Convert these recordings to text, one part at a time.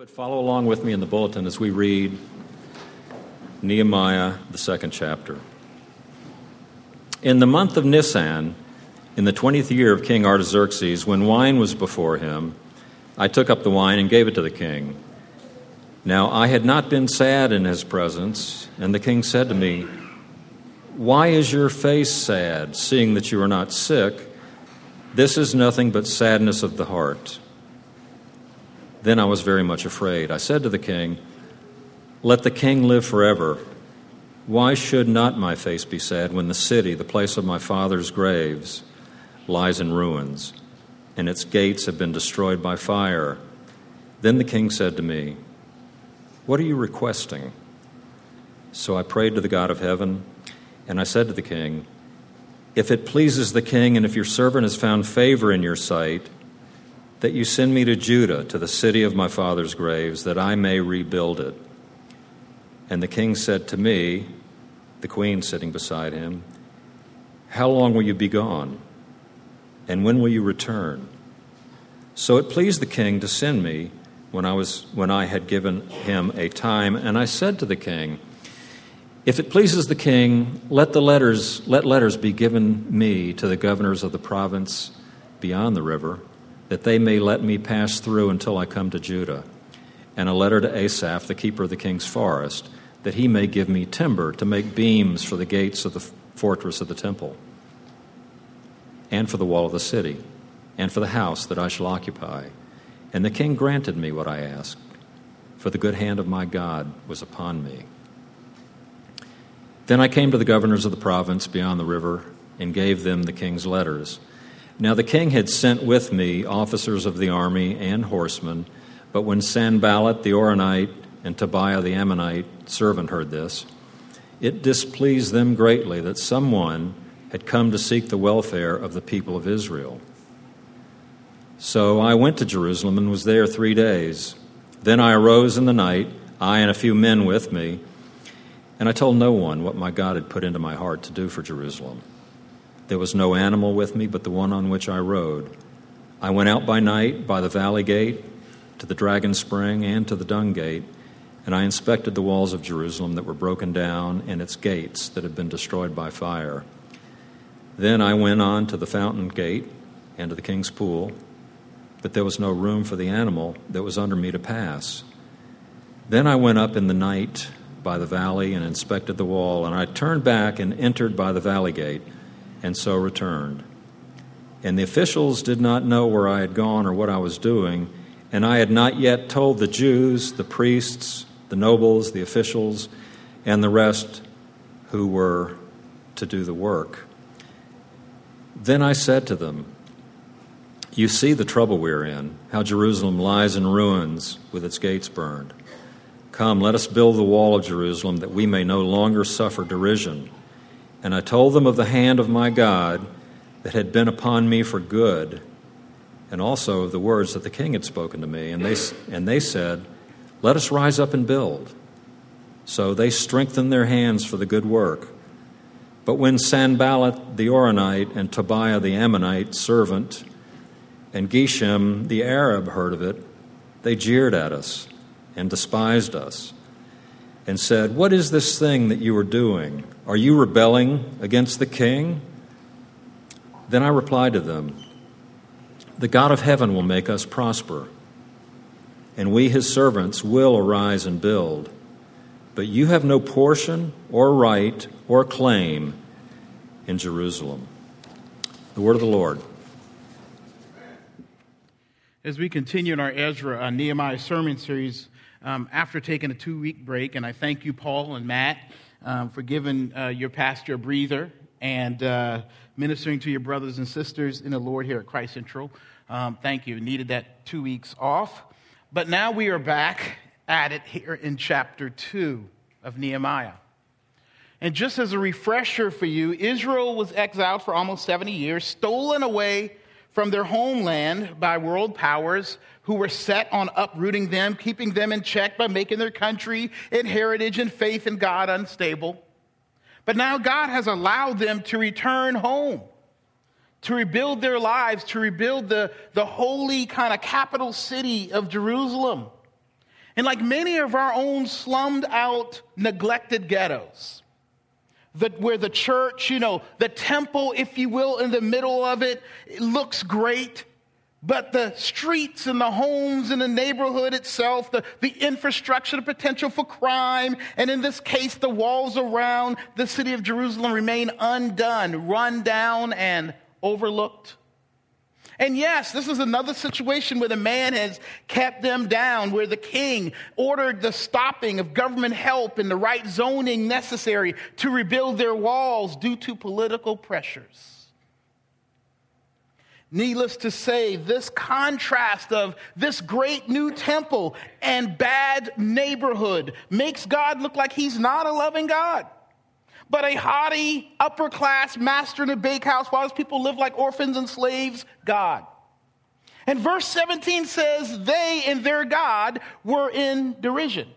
would follow along with me in the bulletin as we read Nehemiah, the second chapter. In the month of Nisan, in the twentieth year of King Artaxerxes, when wine was before him, I took up the wine and gave it to the king. Now I had not been sad in his presence, and the king said to me, Why is your face sad, seeing that you are not sick? This is nothing but sadness of the heart. Then I was very much afraid. I said to the king, Let the king live forever. Why should not my face be sad when the city, the place of my father's graves, lies in ruins, and its gates have been destroyed by fire? Then the king said to me, What are you requesting? So I prayed to the God of heaven, and I said to the king, If it pleases the king, and if your servant has found favor in your sight, that you send me to Judah, to the city of my father's graves, that I may rebuild it. And the king said to me, the queen sitting beside him, How long will you be gone? And when will you return? So it pleased the king to send me when I, was, when I had given him a time, and I said to the king, If it pleases the king, let the letters, let letters be given me to the governors of the province beyond the river that they may let me pass through until I come to Judah, and a letter to Asaph, the keeper of the king's forest, that he may give me timber to make beams for the gates of the fortress of the temple, and for the wall of the city, and for the house that I shall occupy. And the king granted me what I asked, for the good hand of my God was upon me. Then I came to the governors of the province beyond the river and gave them the king's letters. Now the king had sent with me officers of the army and horsemen, but when Sanballat the Horonite and Tobiah the Ammonite servant heard this, it displeased them greatly that someone had come to seek the welfare of the people of Israel. So I went to Jerusalem and was there three days. Then I arose in the night, I and a few men with me, and I told no one what my God had put into my heart to do for Jerusalem. There was no animal with me but the one on which I rode. I went out by night by the valley gate to the dragon spring and to the dung gate, and I inspected the walls of Jerusalem that were broken down and its gates that had been destroyed by fire. Then I went on to the fountain gate and to the king's pool, but there was no room for the animal that was under me to pass. Then I went up in the night by the valley and inspected the wall, and I turned back and entered by the valley gate and so returned. And the officials did not know where I had gone or what I was doing, and I had not yet told the Jews, the priests, the nobles, the officials, and the rest who were to do the work. Then I said to them, You see the trouble we're in, how Jerusalem lies in ruins with its gates burned. Come, let us build the wall of Jerusalem that we may no longer suffer derision. And I told them of the hand of my God that had been upon me for good, and also of the words that the king had spoken to me. And they, and they said, Let us rise up and build. So they strengthened their hands for the good work. But when Sanballat the Horonite and Tobiah the Ammonite servant and Geshem the Arab heard of it, they jeered at us and despised us and said, What is this thing that you are doing? Are you rebelling against the king? Then I replied to them, The God of heaven will make us prosper, and we, his servants, will arise and build. But you have no portion or right or claim in Jerusalem. The word of the Lord. As we continue in our Ezra uh, Nehemiah sermon series, um, after taking a two week break. And I thank you, Paul and Matt, um, for giving uh, your pastor a breather and uh, ministering to your brothers and sisters in the Lord here at Christ Central. Um, thank you. Needed that two weeks off. But now we are back at it here in chapter 2 of Nehemiah. And just as a refresher for you, Israel was exiled for almost 70 years, stolen away from their homeland by world powers who were set on uprooting them, keeping them in check by making their country and heritage and faith in God unstable. But now God has allowed them to return home, to rebuild their lives, to rebuild the, the holy kind of capital city of Jerusalem. And like many of our own slummed out, neglected ghettos, that where the church, you know, the temple, if you will, in the middle of it, it looks great. But the streets and the homes and the neighborhood itself, the, the infrastructure, the potential for crime, and in this case, the walls around the city of Jerusalem remain undone, run down, and overlooked. And yes, this is another situation where the man has kept them down, where the king ordered the stopping of government help and the right zoning necessary to rebuild their walls due to political pressures. Needless to say, this contrast of this great new temple and bad neighborhood makes God look like he's not a loving God but a haughty, upper class master in a bakehouse while his people live like orphans and slaves, God. And verse 17 says, they and their God were in derision.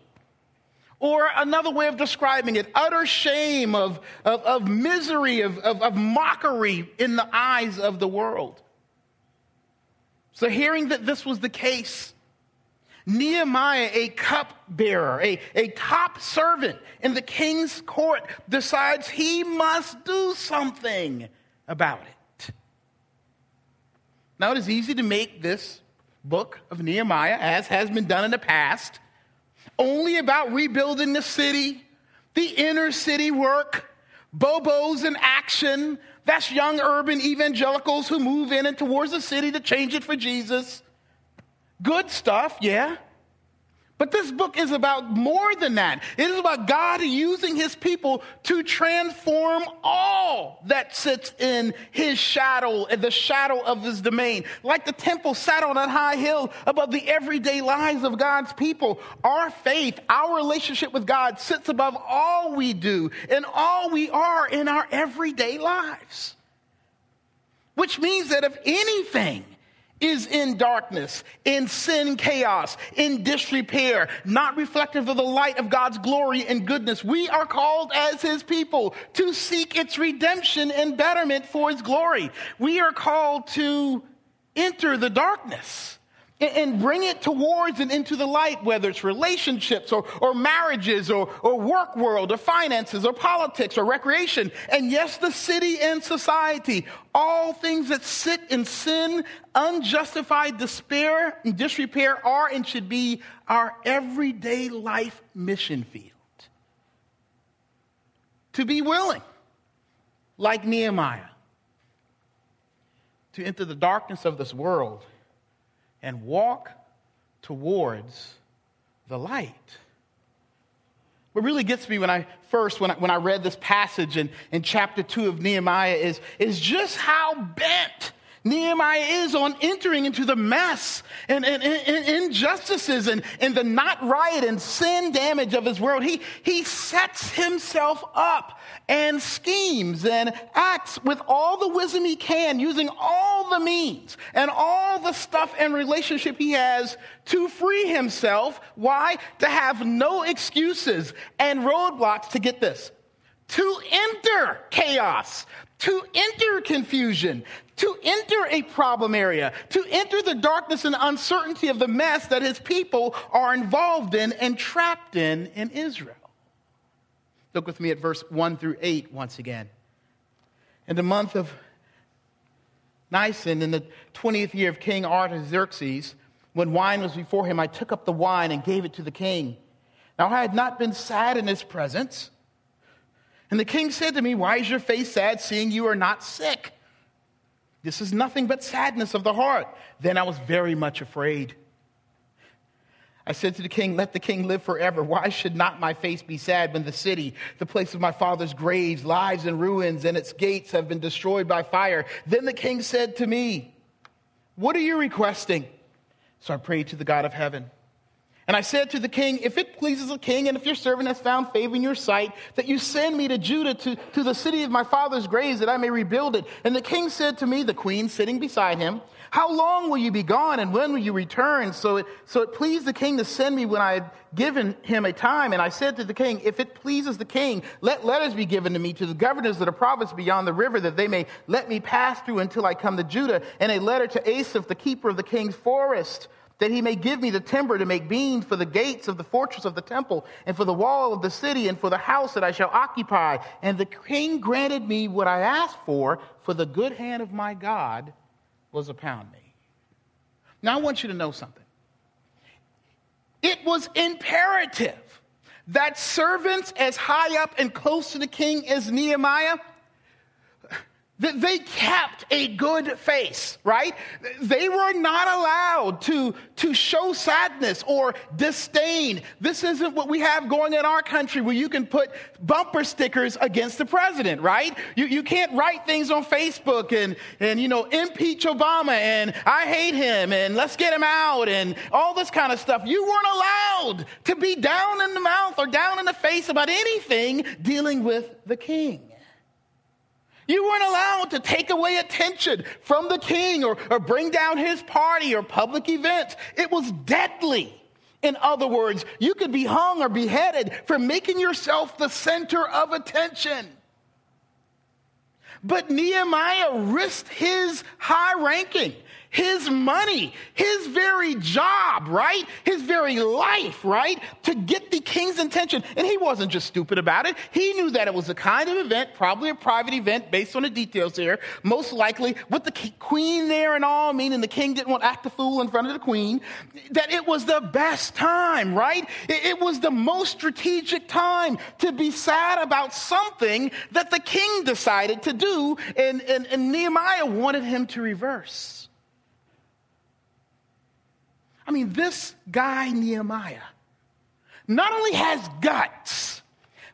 Or another way of describing it, utter shame, of, of, of misery, of, of, of mockery in the eyes of the world. So, hearing that this was the case, Nehemiah, a cupbearer, a, a top servant in the king's court, decides he must do something about it. Now, it is easy to make this book of Nehemiah, as has been done in the past, only about rebuilding the city, the inner city work, Bobos in action. That's young urban evangelicals who move in and towards the city to change it for Jesus. Good stuff, yeah. But this book is about more than that. It is about God using his people to transform all that sits in his shadow, the shadow of his domain. Like the temple sat on that high hill above the everyday lives of God's people. Our faith, our relationship with God sits above all we do and all we are in our everyday lives. Which means that if anything, is in darkness, in sin chaos, in disrepair, not reflective of the light of God's glory and goodness. We are called as his people to seek its redemption and betterment for his glory. We are called to enter the darkness and bring it towards and into the light, whether it's relationships or, or marriages or, or work world or finances or politics or recreation. And yes, the city and society, all things that sit in sin, unjustified despair and disrepair are and should be our everyday life mission field. To be willing, like Nehemiah, to enter the darkness of this world and walk towards the light. What really gets me when I first, when I, when I read this passage in, in chapter 2 of Nehemiah is, is just how bent Nehemiah is on entering into the mess and, and, and, injustices and, and the not right and sin damage of his world. He, he sets himself up and schemes and acts with all the wisdom he can, using all the means and all the stuff and relationship he has to free himself. Why? To have no excuses and roadblocks to get this. To enter chaos, to enter confusion, to enter a problem area, to enter the darkness and uncertainty of the mess that his people are involved in and trapped in in Israel. Look with me at verse 1 through 8 once again. In the month of Nisan, in the 20th year of King Artaxerxes, when wine was before him, I took up the wine and gave it to the king. Now I had not been sad in his presence. And the king said to me, Why is your face sad, seeing you are not sick? This is nothing but sadness of the heart. Then I was very much afraid. I said to the king, Let the king live forever. Why should not my face be sad when the city, the place of my father's graves, lies in ruins and its gates have been destroyed by fire? Then the king said to me, What are you requesting? So I prayed to the God of heaven. And I said to the king, If it pleases the king, and if your servant has found favor in your sight, that you send me to Judah, to, to the city of my father's graves, that I may rebuild it. And the king said to me, the queen sitting beside him, How long will you be gone, and when will you return? So it, so it pleased the king to send me when I had given him a time. And I said to the king, If it pleases the king, let letters be given to me to the governors of the province beyond the river, that they may let me pass through until I come to Judah, and a letter to Asaph, the keeper of the king's forest that he may give me the timber to make beams for the gates of the fortress of the temple, and for the wall of the city, and for the house that I shall occupy. And the king granted me what I asked for, for the good hand of my God was upon me. Now I want you to know something. It was imperative that servants as high up and close to the king as Nehemiah that they kept a good face, right? They were not allowed to, to show sadness or disdain. This isn't what we have going in our country where you can put bumper stickers against the president, right? You, you can't write things on Facebook and, and, you know, impeach Obama and I hate him and let's get him out and all this kind of stuff. You weren't allowed to be down in the mouth or down in the face about anything dealing with the king. You weren't allowed to take away attention from the king or, or bring down his party or public events. It was deadly. In other words, you could be hung or beheaded for making yourself the center of attention. But Nehemiah risked his high ranking his money, his very job, right? His very life, right? To get the king's attention. And he wasn't just stupid about it. He knew that it was a kind of event, probably a private event based on the details here, most likely with the queen there and all, meaning the king didn't want to act a fool in front of the queen, that it was the best time, right? It was the most strategic time to be sad about something that the king decided to do, and, and, and Nehemiah wanted him to reverse. I mean, this guy, Nehemiah, not only has guts,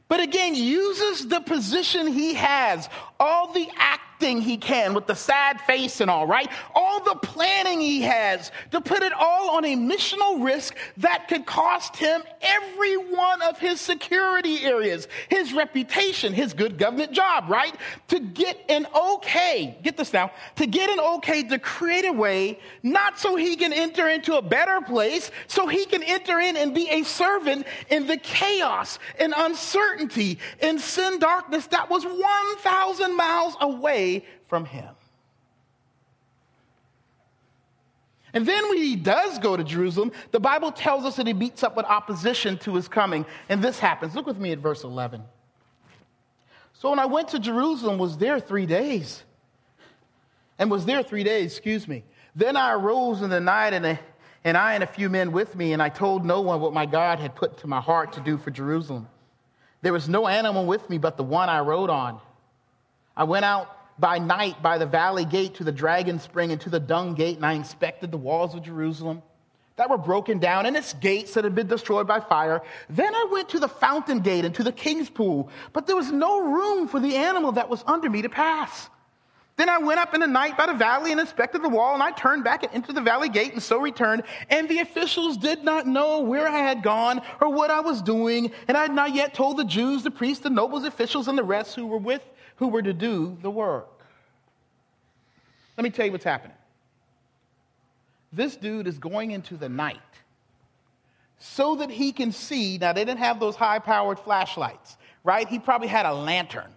but again uses the position he has, all the act acting he can with the sad face and all, right? All the planning he has to put it all on a missional risk that could cost him every one of his security areas, his reputation, his good government job, right? To get an okay, get this now, to get an okay to create a way, not so he can enter into a better place, so he can enter in and be a servant in the chaos and uncertainty and sin darkness that was 1,000 miles away from him. And then when he does go to Jerusalem, the Bible tells us that he meets up with opposition to his coming. And this happens. Look with me at verse 11. So when I went to Jerusalem, was there three days. And was there three days, excuse me. Then I arose in the night, and, a, and I and a few men with me, and I told no one what my God had put to my heart to do for Jerusalem. There was no animal with me but the one I rode on. I went out by night by the valley gate to the dragon spring and to the dung gate, and I inspected the walls of Jerusalem that were broken down and its gates that had been destroyed by fire. Then I went to the fountain gate and to the king's pool, but there was no room for the animal that was under me to pass. Then I went up in the night by the valley and inspected the wall, and I turned back and entered the valley gate and so returned. And the officials did not know where I had gone or what I was doing, and I had not yet told the Jews, the priests, the nobles, officials, and the rest who were with who were to do the work. Let me tell you what's happening. This dude is going into the night so that he can see. Now, they didn't have those high powered flashlights, right? He probably had a lantern,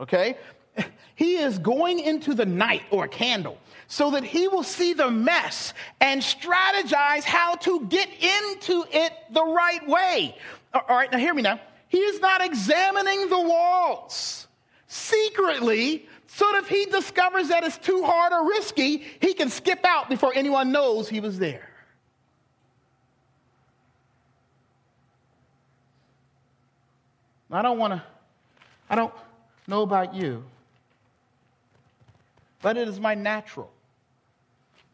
okay? He is going into the night or a candle so that he will see the mess and strategize how to get into it the right way. All right, now hear me now. He is not examining the walls secretly so that if he discovers that it's too hard or risky, he can skip out before anyone knows he was there. I don't want to, I don't know about you, but it is my natural.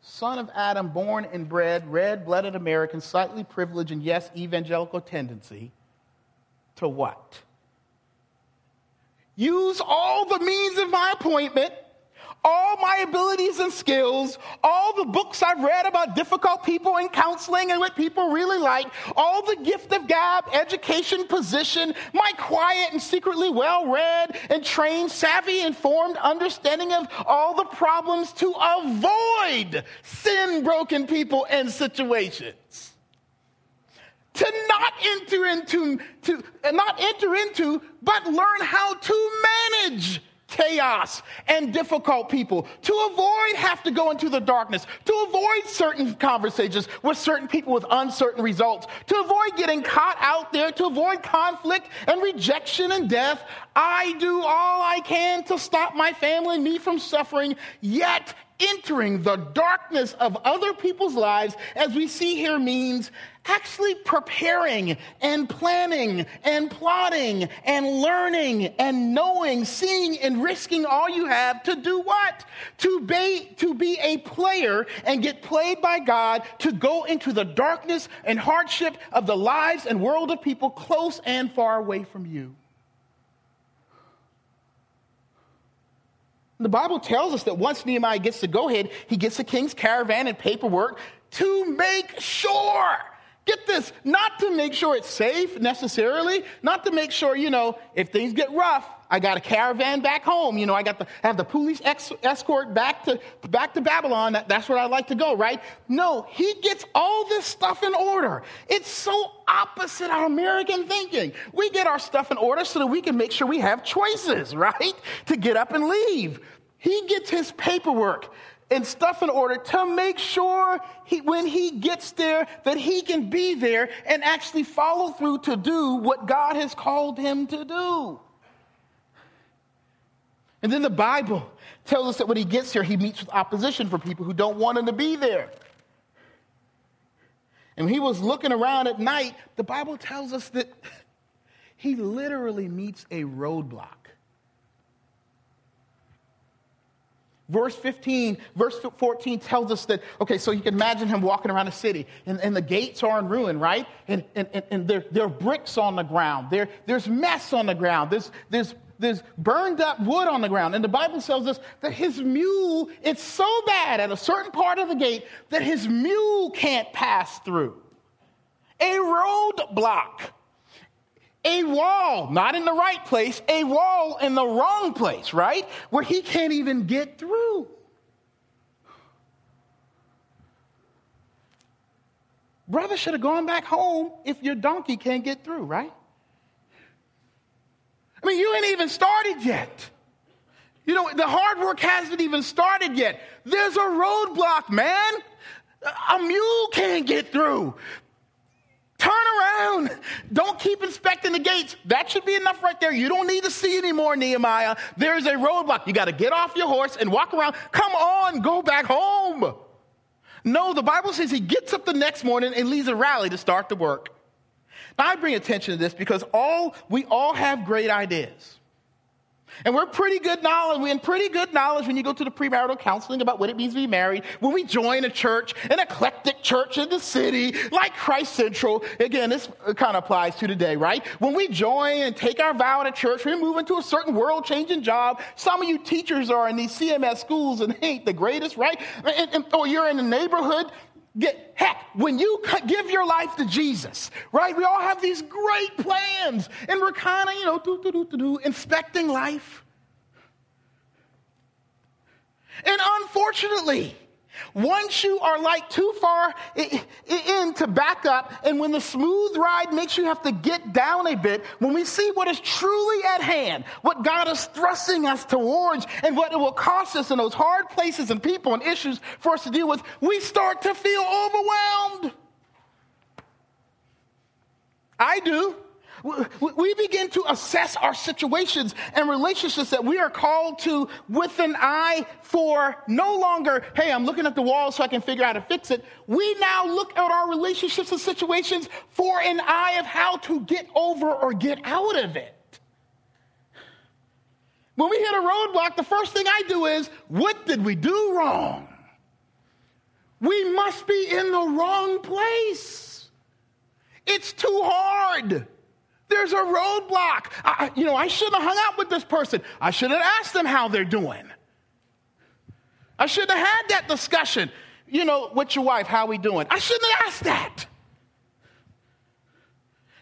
Son of Adam, born and bred, red blooded American, slightly privileged, and yes, evangelical tendency to what? Use all the means of my appointment, all my abilities and skills, all the books I've read about difficult people in counseling and what people really like, all the gift of gab, education, position, my quiet and secretly well read and trained, savvy, informed understanding of all the problems to avoid sin broken people and situations to not enter into, to uh, not enter into, but learn how to manage chaos and difficult people, to avoid have to go into the darkness, to avoid certain conversations with certain people with uncertain results, to avoid getting caught out there, to avoid conflict and rejection and death. I do all I can to stop my family and me from suffering, yet entering the darkness of other people's lives, as we see here, means actually preparing and planning and plotting and learning and knowing, seeing and risking all you have to do what? To be, to be a player and get played by God to go into the darkness and hardship of the lives and world of people close and far away from you. The Bible tells us that once Nehemiah gets to go ahead, he gets the king's caravan and paperwork to make sure. Get this, not to make sure it's safe necessarily, not to make sure, you know, if things get rough, I got a caravan back home. You know, I got to have the police ex- escort back to, back to Babylon. That, that's where I like to go, right? No, he gets all this stuff in order. It's so opposite our American thinking. We get our stuff in order so that we can make sure we have choices, right? To get up and leave. He gets his paperwork and stuff in order to make sure he, when he gets there that he can be there and actually follow through to do what God has called him to do. And then the Bible tells us that when he gets here, he meets with opposition from people who don't want him to be there. And he was looking around at night, the Bible tells us that he literally meets a roadblock. Verse 15, verse 14 tells us that, okay, so you can imagine him walking around a city and, and the gates are in ruin, right? And, and, and there, there are bricks on the ground. There, there's mess on the ground. There's, there's there's burned up wood on the ground. And the Bible tells us that his mule, it's so bad at a certain part of the gate that his mule can't pass through. A roadblock. A wall, not in the right place, a wall in the wrong place, right? Where he can't even get through. Brother should have gone back home if your donkey can't get through, right? I mean, you ain't even started yet. You know, the hard work hasn't even started yet. There's a roadblock, man. A mule can't get through. Turn around. Don't keep inspecting the gates. That should be enough right there. You don't need to see anymore, Nehemiah. There's a roadblock. You got to get off your horse and walk around. Come on, go back home. No, the Bible says he gets up the next morning and leads a rally to start the work. I bring attention to this because all, we all have great ideas. And we're pretty good knowledge, we're in pretty good knowledge when you go to the premarital counseling about what it means to be married. When we join a church, an eclectic church in the city, like Christ Central, again, this kind of applies to today, right? When we join and take our vow at a church, we move into a certain world changing job. Some of you teachers are in these CMS schools and ain't the greatest, right? And, and, or you're in the neighborhood Get, heck, when you give your life to Jesus, right? We all have these great plans, and we're kind of, you know, do, do, do, do, do, inspecting life. And unfortunately, once you are like too far in to back up, and when the smooth ride makes you have to get down a bit, when we see what is truly at hand, what God is thrusting us towards, and what it will cost us in those hard places and people and issues for us to deal with, we start to feel overwhelmed. I do we begin to assess our situations and relationships that we are called to with an eye for no longer, hey, I'm looking at the wall so I can figure out how to fix it. We now look at our relationships and situations for an eye of how to get over or get out of it. When we hit a roadblock, the first thing I do is, what did we do wrong? We must be in the wrong place. It's too hard. There's a roadblock. I, you know, I shouldn't have hung out with this person. I should have asked them how they're doing. I should have had that discussion. You know, with your wife, how we doing? I shouldn't have asked that.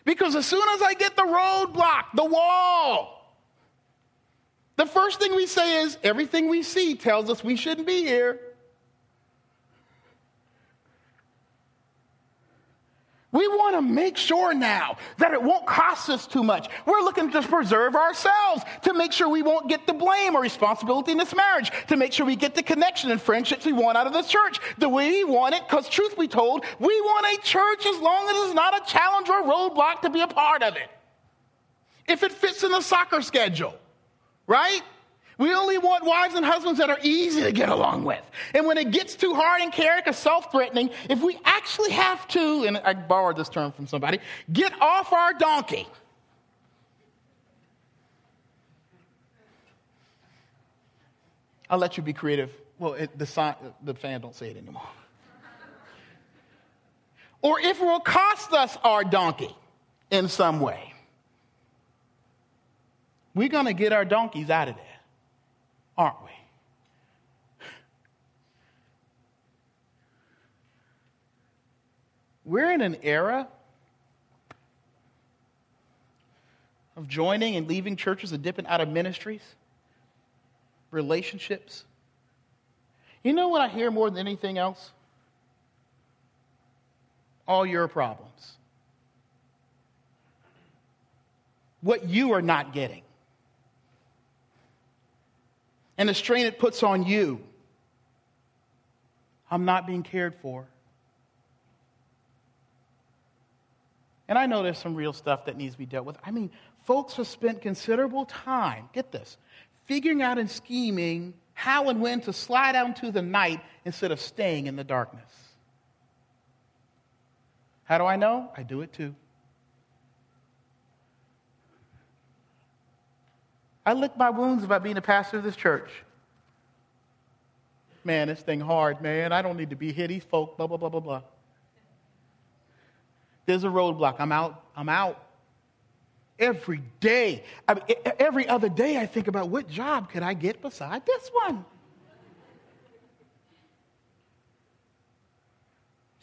Because as soon as I get the roadblock, the wall, the first thing we say is everything we see tells us we shouldn't be here. We want to make sure now that it won't cost us too much. We're looking to preserve ourselves, to make sure we won't get the blame or responsibility in this marriage, to make sure we get the connection and friendships we want out of the church the way we want it, because truth be told, we want a church as long as it's not a challenge or a roadblock to be a part of it. If it fits in the soccer schedule, right? We only want wives and husbands that are easy to get along with. And when it gets too hard and chaotic or self threatening, if we actually have to, and I borrowed this term from somebody, get off our donkey. I'll let you be creative. Well, it, the, sign, the fan don't say it anymore. or if it will cost us our donkey in some way, we're going to get our donkeys out of there aren't we? We're in an era of joining and leaving churches and dipping out of ministries, relationships. You know what I hear more than anything else? All your problems. What you are not getting and the strain it puts on you. I'm not being cared for. And I know there's some real stuff that needs to be dealt with. I mean, folks have spent considerable time, get this, figuring out and scheming how and when to slide out into the night instead of staying in the darkness. How do I know? I do it too. I lick my wounds about being a pastor of this church. Man, this thing hard, man. I don't need to be here. These folk, blah, blah, blah, blah, blah. There's a roadblock. I'm out. I'm out. Every day, I mean, every other day, I think about what job could I get beside this one?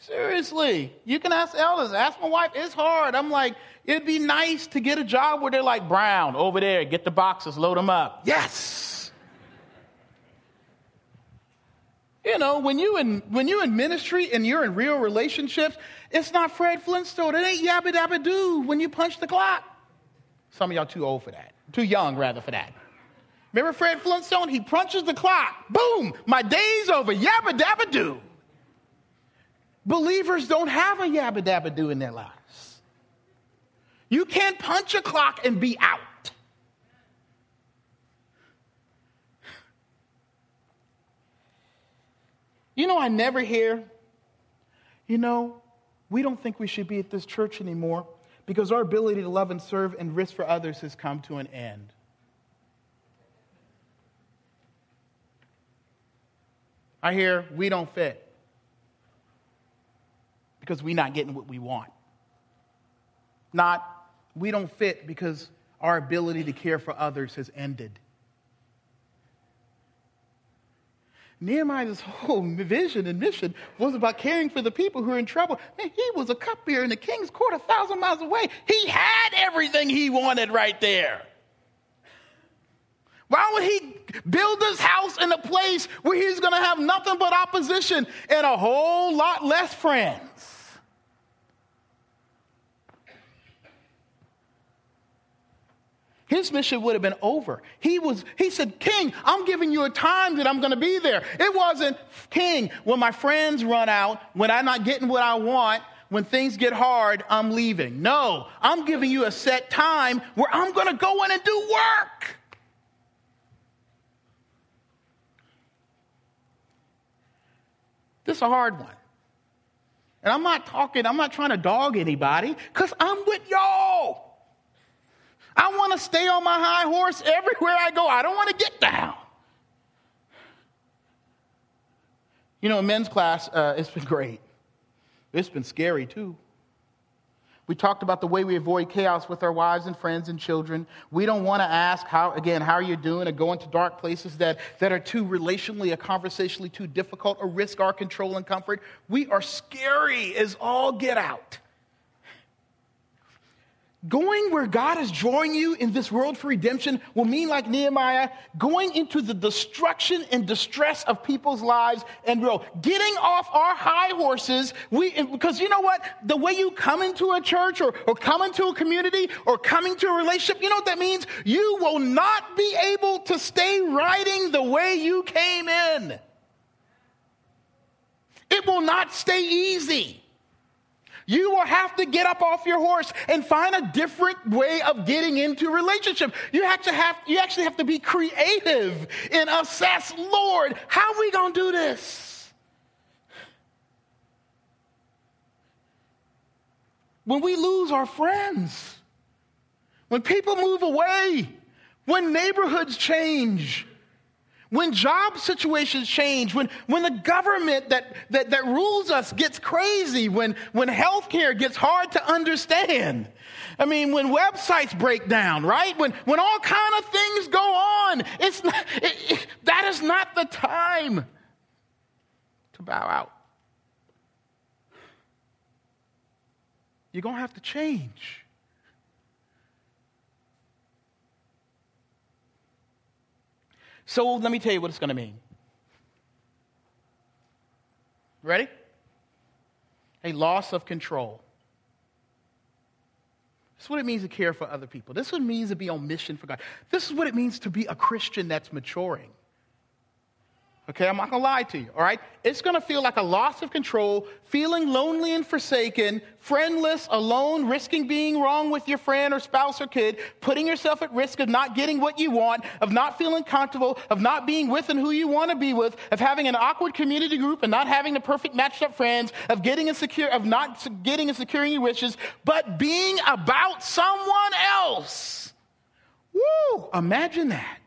Seriously, you can ask elders. Ask my wife. It's hard. I'm like, it'd be nice to get a job where they're like Brown over there. Get the boxes, load them up. Yes. You know, when you in when you in ministry and you're in real relationships, it's not Fred Flintstone. It ain't yabba dabba doo when you punch the clock. Some of y'all too old for that. Too young rather for that. Remember Fred Flintstone? He punches the clock. Boom! My day's over. Yabba dabba doo. Believers don't have a yabba dabba do in their lives. You can't punch a clock and be out. You know, I never hear, you know, we don't think we should be at this church anymore because our ability to love and serve and risk for others has come to an end. I hear we don't fit because we're not getting what we want. Not, we don't fit because our ability to care for others has ended. Nehemiah's whole vision and mission was about caring for the people who are in trouble. Man, he was a cupbearer in the king's court a thousand miles away. He had everything he wanted right there. Why would he build his house in a place where he's going to have nothing but opposition and a whole lot less friends? His mission would have been over. He was, he said, King, I'm giving you a time that I'm going to be there. It wasn't, King, when my friends run out, when I'm not getting what I want, when things get hard, I'm leaving. No, I'm giving you a set time where I'm going to go in and do work. This is a hard one. And I'm not talking, I'm not trying to dog anybody because I'm with y'all. I want to stay on my high horse everywhere I go. I don't want to get down. You know, in men's class, uh, it's been great. It's been scary too. We talked about the way we avoid chaos with our wives and friends and children. We don't want to ask how, again, how are you doing or go into dark places that, that are too relationally or conversationally too difficult or risk our control and comfort. We are scary as all get out. Going where God is drawing you in this world for redemption will mean, like Nehemiah, going into the destruction and distress of people's lives and real getting off our high horses. We, because you know what? The way you come into a church or, or come into a community or coming to a relationship, you know what that means? You will not be able to stay riding the way you came in. It will not stay easy. You will have to get up off your horse and find a different way of getting into relationship. You have to have you actually have to be creative and assess, Lord, how are we gonna do this? When we lose our friends, when people move away, when neighborhoods change, when job situations change, when, when the government that, that, that rules us gets crazy, when, when healthcare gets hard to understand. I mean, when websites break down, right? When, when all kind of things go on, it's not, it, it, that is not the time to bow out. You're going to have to change. So let me tell you what it's going to mean. Ready? A loss of control. This is what it means to care for other people. This is what it means to be on mission for God. This is what it means to be a Christian that's maturing. Okay, I'm not gonna lie to you, all right? It's gonna feel like a loss of control, feeling lonely and forsaken, friendless, alone, risking being wrong with your friend or spouse or kid, putting yourself at risk of not getting what you want, of not feeling comfortable, of not being with and who you wanna be with, of having an awkward community group and not having the perfect matched up friends, of getting insecure, of not getting and securing your wishes, but being about someone else. Woo! Imagine that.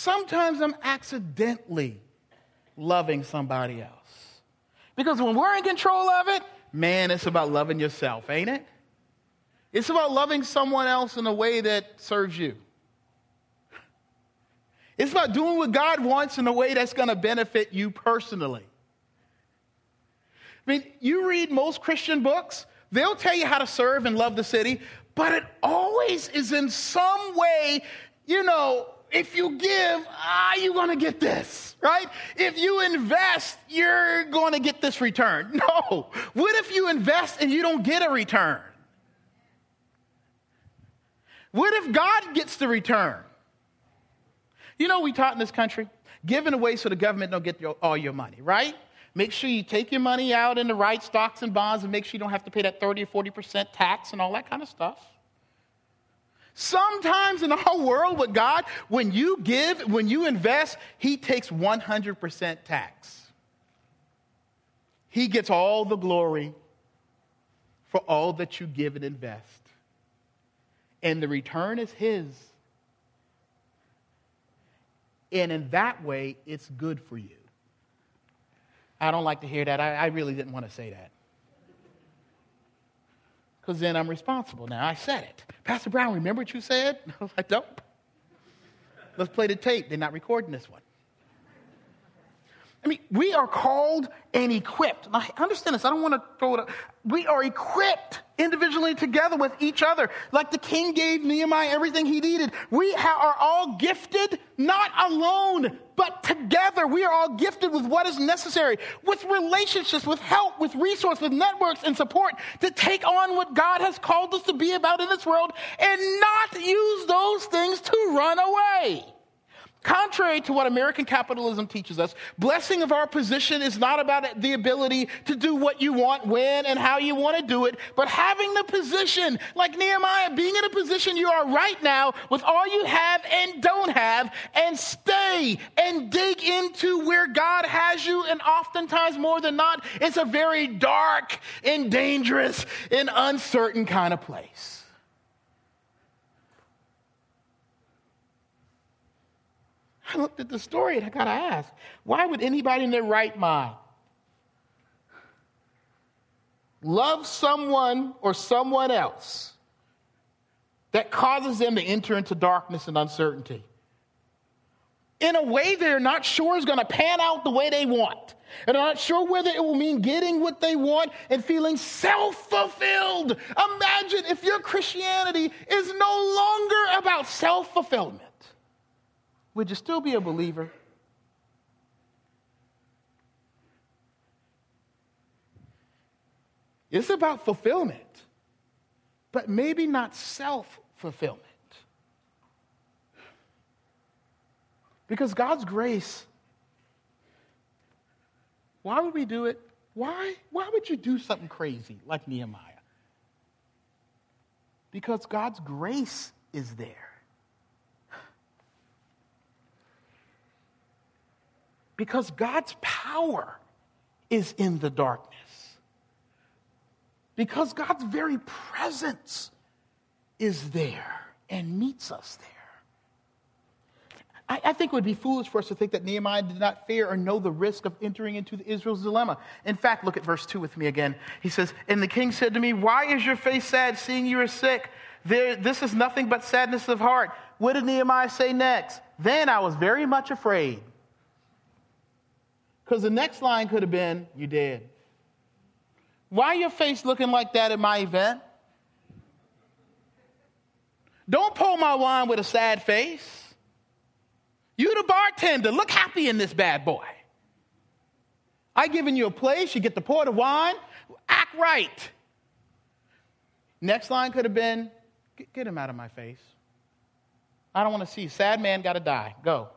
Sometimes I'm accidentally loving somebody else. Because when we're in control of it, man, it's about loving yourself, ain't it? It's about loving someone else in a way that serves you. It's about doing what God wants in a way that's going to benefit you personally. I mean, you read most Christian books, they'll tell you how to serve and love the city, but it always is in some way, you know, if you give, ah, you're going to get this, right? If you invest, you're going to get this return. No. What if you invest and you don't get a return? What if God gets the return? You know, we taught in this country giving away so the government don't get your, all your money, right? Make sure you take your money out in the right stocks and bonds and make sure you don't have to pay that 30 or 40% tax and all that kind of stuff. Sometimes in our world with God, when you give, when you invest, He takes 100% tax. He gets all the glory for all that you give and invest. And the return is His. And in that way, it's good for you. I don't like to hear that. I, I really didn't want to say that because then I'm responsible. Now, I said it. Pastor Brown, remember what you said? I was don't. Let's play the tape. They're not recording this one. I mean, we are called and equipped. Now, understand this. I don't want to throw it up. We are equipped individually together with each other. Like the king gave Nehemiah everything he needed. We are all gifted, not alone, but together. We are all gifted with what is necessary, with relationships, with help, with resources, with networks and support to take on what God has called us to be about in this world and not use those things to run away. Contrary to what American capitalism teaches us, blessing of our position is not about the ability to do what you want, when, and how you want to do it, but having the position, like Nehemiah, being in a position you are right now with all you have and don't have, and stay and dig into where God has you. And oftentimes, more than not, it's a very dark and dangerous and uncertain kind of place. I looked at the story and I got to ask why would anybody in their right mind love someone or someone else that causes them to enter into darkness and uncertainty? In a way they're not sure is going to pan out the way they want. And I'm not sure whether it will mean getting what they want and feeling self fulfilled. Imagine if your Christianity is no longer about self fulfillment. Would you still be a believer? It's about fulfillment, but maybe not self fulfillment. Because God's grace why would we do it? Why? Why would you do something crazy like Nehemiah? Because God's grace is there. Because God's power is in the darkness. Because God's very presence is there and meets us there. I, think it would be foolish for us to think that Nehemiah did not fear or know the risk of entering into Israel's dilemma. In fact, look at verse 2 with me again. He says, And the king said to me, Why is your face sad, seeing you are sick? There, this is nothing but sadness of heart. What did Nehemiah say next? Then I was very much afraid. Because the next line could have been, You dead. Why your face looking like that at my event? Don't pull my wine with a sad face. You, the bartender, look happy in this bad boy. I given you a place, you get to pour the wine, act right. Next line could have been, get him out of my face. I don't want to see. Sad man got to die. Go.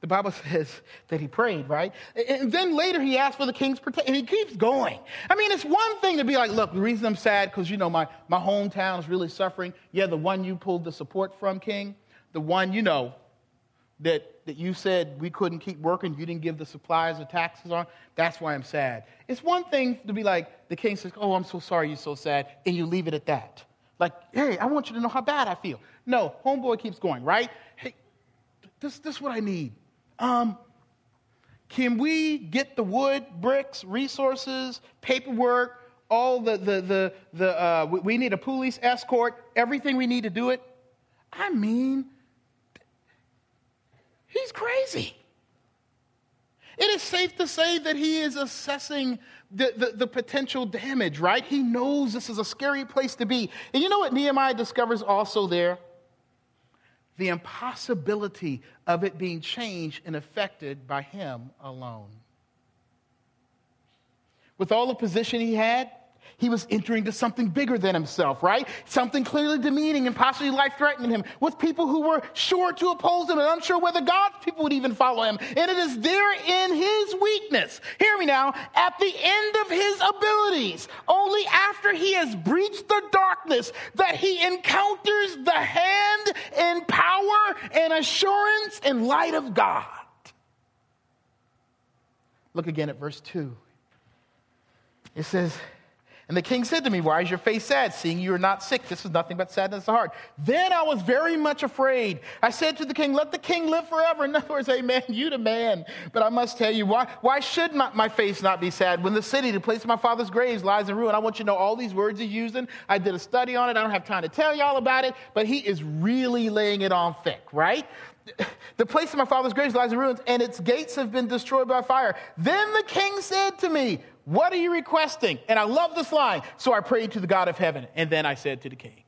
The Bible says that he prayed, right? And then later he asked for the king's protection, he keeps going. I mean, it's one thing to be like, look, the reason I'm sad, because, you know, my, my hometown is really suffering. Yeah, the one you pulled the support from, king, the one, you know, that, that you said we couldn't keep working, you didn't give the supplies or taxes on, that's why I'm sad. It's one thing to be like, the king says, oh, I'm so sorry you're so sad, and you leave it at that. Like, hey, I want you to know how bad I feel. No, homeboy keeps going, right? Hey, this, this is what I need um, can we get the wood, bricks, resources, paperwork, all the, the, the, the uh, we need a police escort, everything we need to do it? I mean, he's crazy. It is safe to say that he is assessing the, the, the, potential damage, right? He knows this is a scary place to be. And you know what Nehemiah discovers also there? The impossibility of it being changed and affected by him alone. With all the position he had, he was entering to something bigger than himself, right? Something clearly demeaning and possibly life threatening him with people who were sure to oppose him and unsure whether God's people would even follow him. And it is there in his weakness, hear me now, at the end of his abilities, only after he has breached the darkness, that he encounters the hand and power and assurance and light of God. Look again at verse 2. It says, and the king said to me, Why is your face sad, seeing you are not sick? This is nothing but sadness of heart. Then I was very much afraid. I said to the king, Let the king live forever. In other words, Amen, you the man. But I must tell you, why, why should my, my face not be sad when the city, the place of my father's graves, lies in ruin? I want you to know all these words he's using. I did a study on it. I don't have time to tell y'all about it, but he is really laying it on thick, right? The place of my father's graves lies in ruins, and its gates have been destroyed by fire. Then the king said to me, what are you requesting? And I love this line. So I prayed to the God of heaven, and then I said to the king.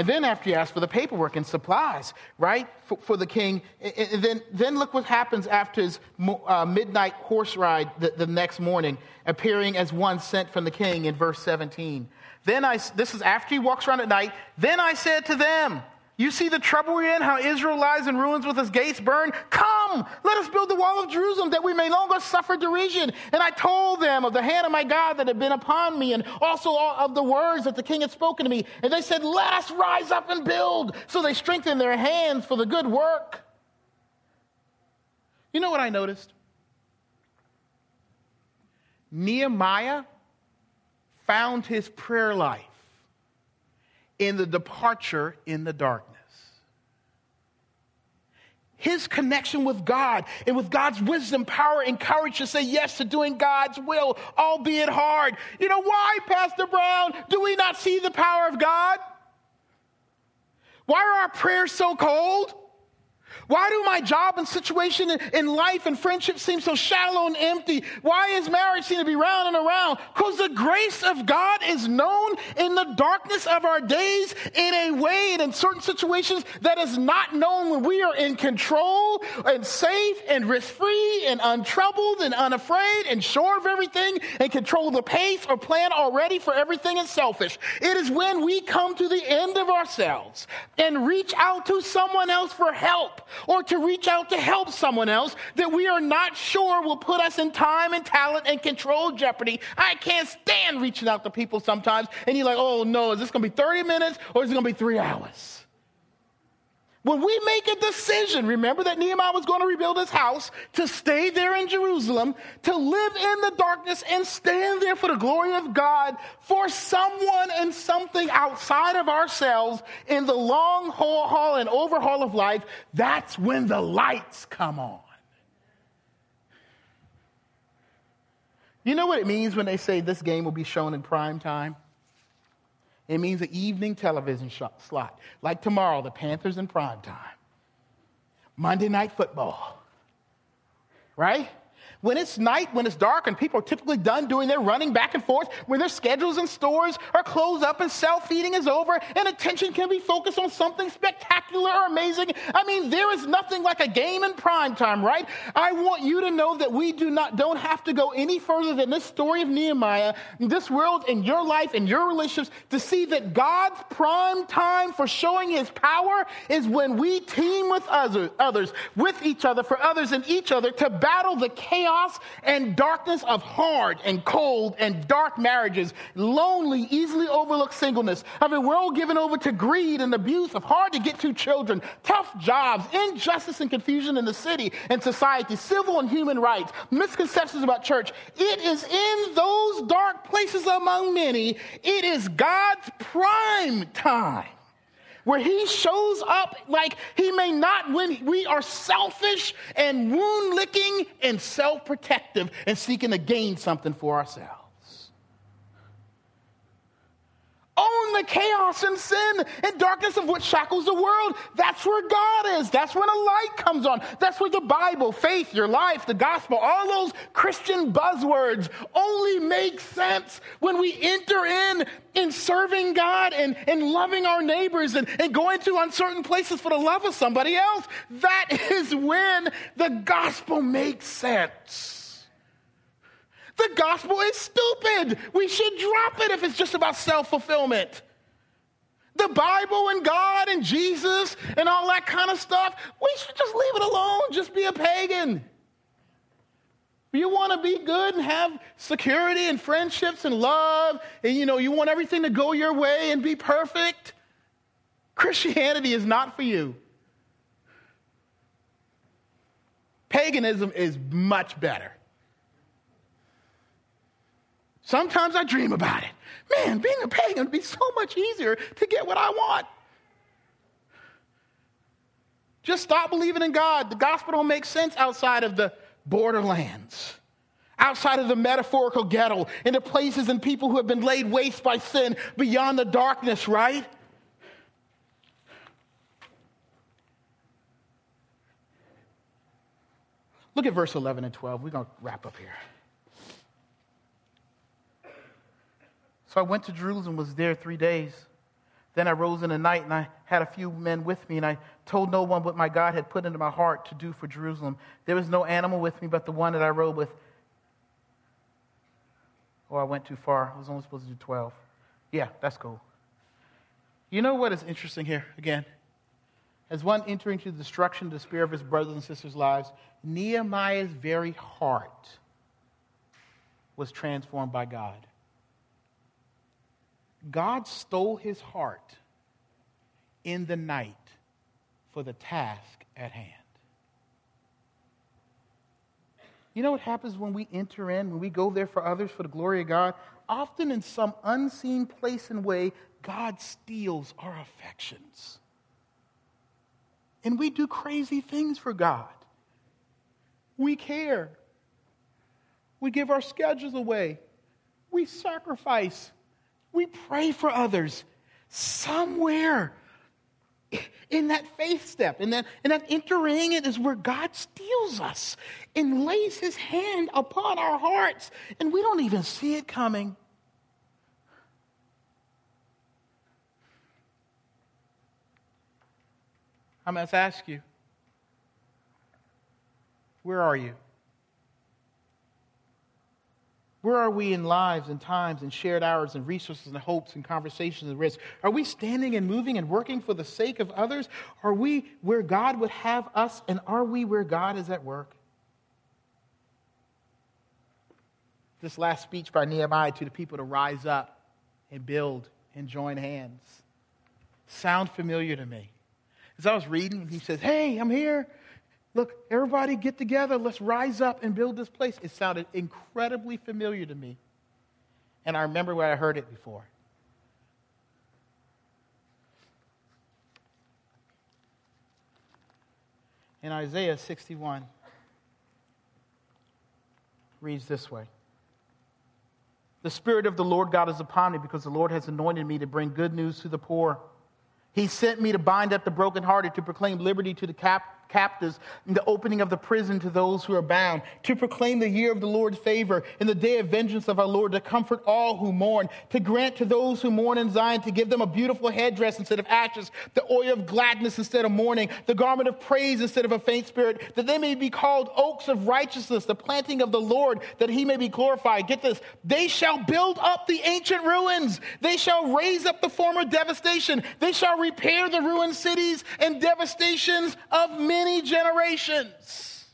And then after he asked for the paperwork and supplies, right, for, for the king, and then, then look what happens after his uh, midnight horse ride the, the next morning, appearing as one sent from the king in verse 17. Then I, this is after he walks around at night, then I said to them, you see the trouble we're in, how Israel lies in ruins with his gates burned? Come, let us build the wall of Jerusalem that we may no longer suffer derision. And I told them of the hand of my God that had been upon me, and also of the words that the king had spoken to me. And they said, Let us rise up and build. So they strengthened their hands for the good work. You know what I noticed? Nehemiah found his prayer life in the departure in the darkness. His connection with God and with God's wisdom, power, and courage to say yes to doing God's will, albeit hard. You know why, Pastor Brown, do we not see the power of God? Why are our prayers so cold? Why do my job and situation in life and friendship seem so shallow and empty? Why is marriage seem to be round and around? Because the grace of God is known in the darkness of our days in a way and in certain situations that is not known when we are in control and safe and risk free and untroubled and unafraid and sure of everything and control the pace or plan already for everything and selfish. It is when we come to the end of ourselves and reach out to someone else for help or to reach out to help someone else that we are not sure will put us in time and talent and control jeopardy. I can't stand reaching out to people sometimes, and you're like, oh no, is this going to be 30 minutes or is it going to be three hours? When we make a decision, remember that Nehemiah was going to rebuild his house, to stay there in Jerusalem, to live in the darkness and stand there for the glory of God, for someone and something outside of ourselves in the long haul and overhaul of life, that's when the lights come on. You know what it means when they say this game will be shown in prime time? It means an evening television slot. Like tomorrow, the Panthers in prime time. Monday night football. Right? When it's night, when it's dark, and people are typically done doing their running back and forth, when their schedules and stores are closed up and self feeding is over, and attention can be focused on something spectacular or amazing. I mean, there is nothing like a game in prime time, right? I want you to know that we do not don't have to go any further than this story of Nehemiah, this world, in your life, and your relationships, to see that God's prime time for showing His power is when we team with others, with each other, for others and each other to battle the chaos and darkness of hard and cold and dark marriages, lonely, easily overlooked singleness, of a world given over to greed and abuse, of hard to get to children, tough jobs, injustice and confusion in the city and society, civil and human rights, misconceptions about church. It is in those dark places among many, it is God's prime time where he shows up like he may not when we are selfish and wound licking and self protective and seeking to gain something for ourselves. Own the chaos and sin and darkness of what shackles the world. That's where God is. That's when a light comes on. That's where the Bible, faith, your life, the gospel, all those Christian buzzwords only make sense when we enter in in serving God and, and loving our neighbors and, and going to uncertain places for the love of somebody else. That is when the gospel makes sense. The gospel is stupid. We should drop it if it's just about self fulfillment. The Bible and God and Jesus and all that kind of stuff, we should just leave it alone. Just be a pagan. You want to be good and have security and friendships and love, and you know, you want everything to go your way and be perfect. Christianity is not for you. Paganism is much better. Sometimes I dream about it. Man, being a pagan would be so much easier to get what I want. Just stop believing in God. The gospel don't make sense outside of the borderlands, outside of the metaphorical ghetto, in the places and people who have been laid waste by sin beyond the darkness, right? Look at verse 11 and 12. We're going to wrap up here. So I went to Jerusalem, was there three days. Then I rose in the night and I had a few men with me, and I told no one what my God had put into my heart to do for Jerusalem. There was no animal with me but the one that I rode with. Oh, I went too far. I was only supposed to do 12. Yeah, that's cool. You know what is interesting here again? As one entering into the destruction, despair of his brothers and sisters' lives, Nehemiah's very heart was transformed by God. God stole his heart in the night for the task at hand. You know what happens when we enter in, when we go there for others for the glory of God? Often in some unseen place and way, God steals our affections. And we do crazy things for God. We care. We give our schedules away. We sacrifice. We pray for others. Somewhere, in that faith step, in that, in that entering it is where God steals us and lays his hand upon our hearts, and we don't even see it coming. I must ask you, where are you? Where are we in lives and times and shared hours and resources and hopes and conversations and risks? Are we standing and moving and working for the sake of others? Are we where God would have us and are we where God is at work? This last speech by Nehemiah to the people to rise up and build and join hands sound familiar to me. As I was reading, he says, Hey, I'm here. Look, everybody get together. Let's rise up and build this place. It sounded incredibly familiar to me. And I remember where I heard it before. In Isaiah 61, reads this way The Spirit of the Lord God is upon me because the Lord has anointed me to bring good news to the poor. He sent me to bind up the brokenhearted, to proclaim liberty to the cap- captives, and the opening of the prison to those who are bound, to proclaim the year of the Lord's favor and the day of vengeance of our Lord, to comfort all who mourn, to grant to those who mourn in Zion, to give them a beautiful headdress instead of ashes, the oil of gladness instead of mourning, the garment of praise instead of a faint spirit, that they may be called oaks of righteousness, the planting of the Lord, that he may be glorified. Get this. They shall build up the ancient ruins. They shall raise up the former devastation. They shall repair the ruined cities and devastations of many generations.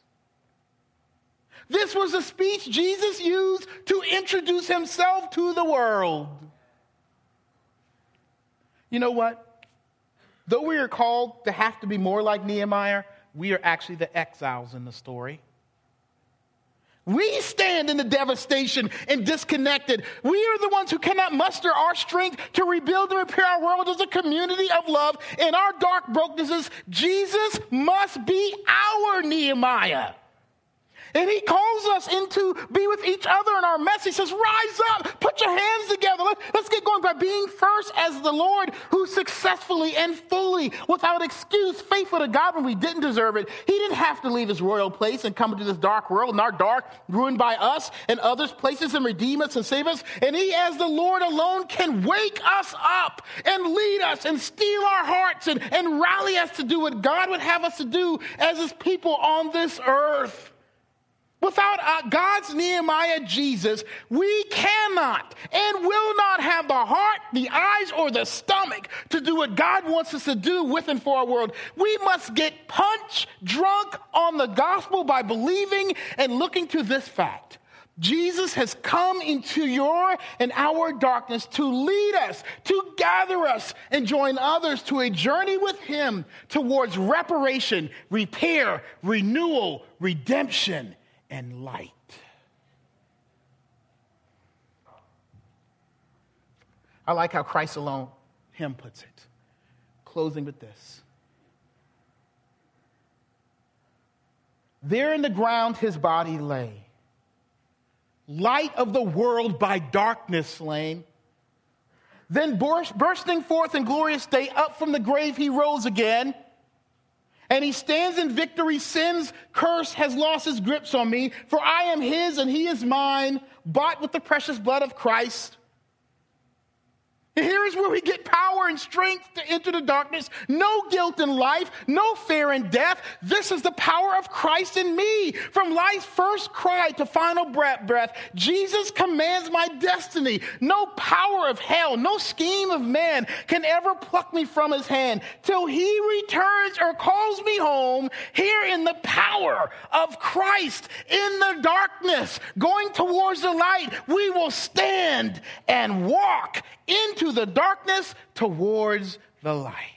This was a speech Jesus used to introduce himself to the world. You know what? Though we are called to have to be more like Nehemiah, we are actually the exiles in the story. We stand in the devastation and disconnected. We are the ones who cannot muster our strength to rebuild and repair our world as a community of love. In our dark brokennesses, Jesus must be our Nehemiah. And he calls us into be with each other in our mess. He says, rise up, put your hands together. Let, us get going by being first as the Lord who successfully and fully, without excuse, faithful to God when we didn't deserve it. He didn't have to leave his royal place and come into this dark world, and our dark, ruined by us and others, places and redeem us and save us. And he, as the Lord alone, can wake us up and lead us and steal our hearts and, and rally us to do what God would have us to do as his people on this earth. Without uh, God's Nehemiah Jesus, we cannot and will not have the heart, the eyes, or the stomach to do what God wants us to do with and for our world. We must get punch drunk on the gospel by believing and looking to this fact. Jesus has come into your and our darkness to lead us, to gather us, and join others to a journey with Him towards reparation, repair, renewal, redemption, and light. I like how Christ alone, him puts it. Closing with this. There in the ground his body lay, light of the world by darkness slain. Then bursting forth in glorious day, up from the grave he rose again and he stands in victory. Sin's curse has lost his grips on me, for I am his and he is mine, bought with the precious blood of Christ. Here is where we get power and strength to enter the darkness. No guilt in life, no fear in death. This is the power of Christ in me. From life's first cry to final breath, Jesus commands my destiny. No power of hell, no scheme of man can ever pluck me from his hand till he returns or calls me home here in the power of Christ in the darkness, going towards the light. We will stand and walk into the darkness towards the light.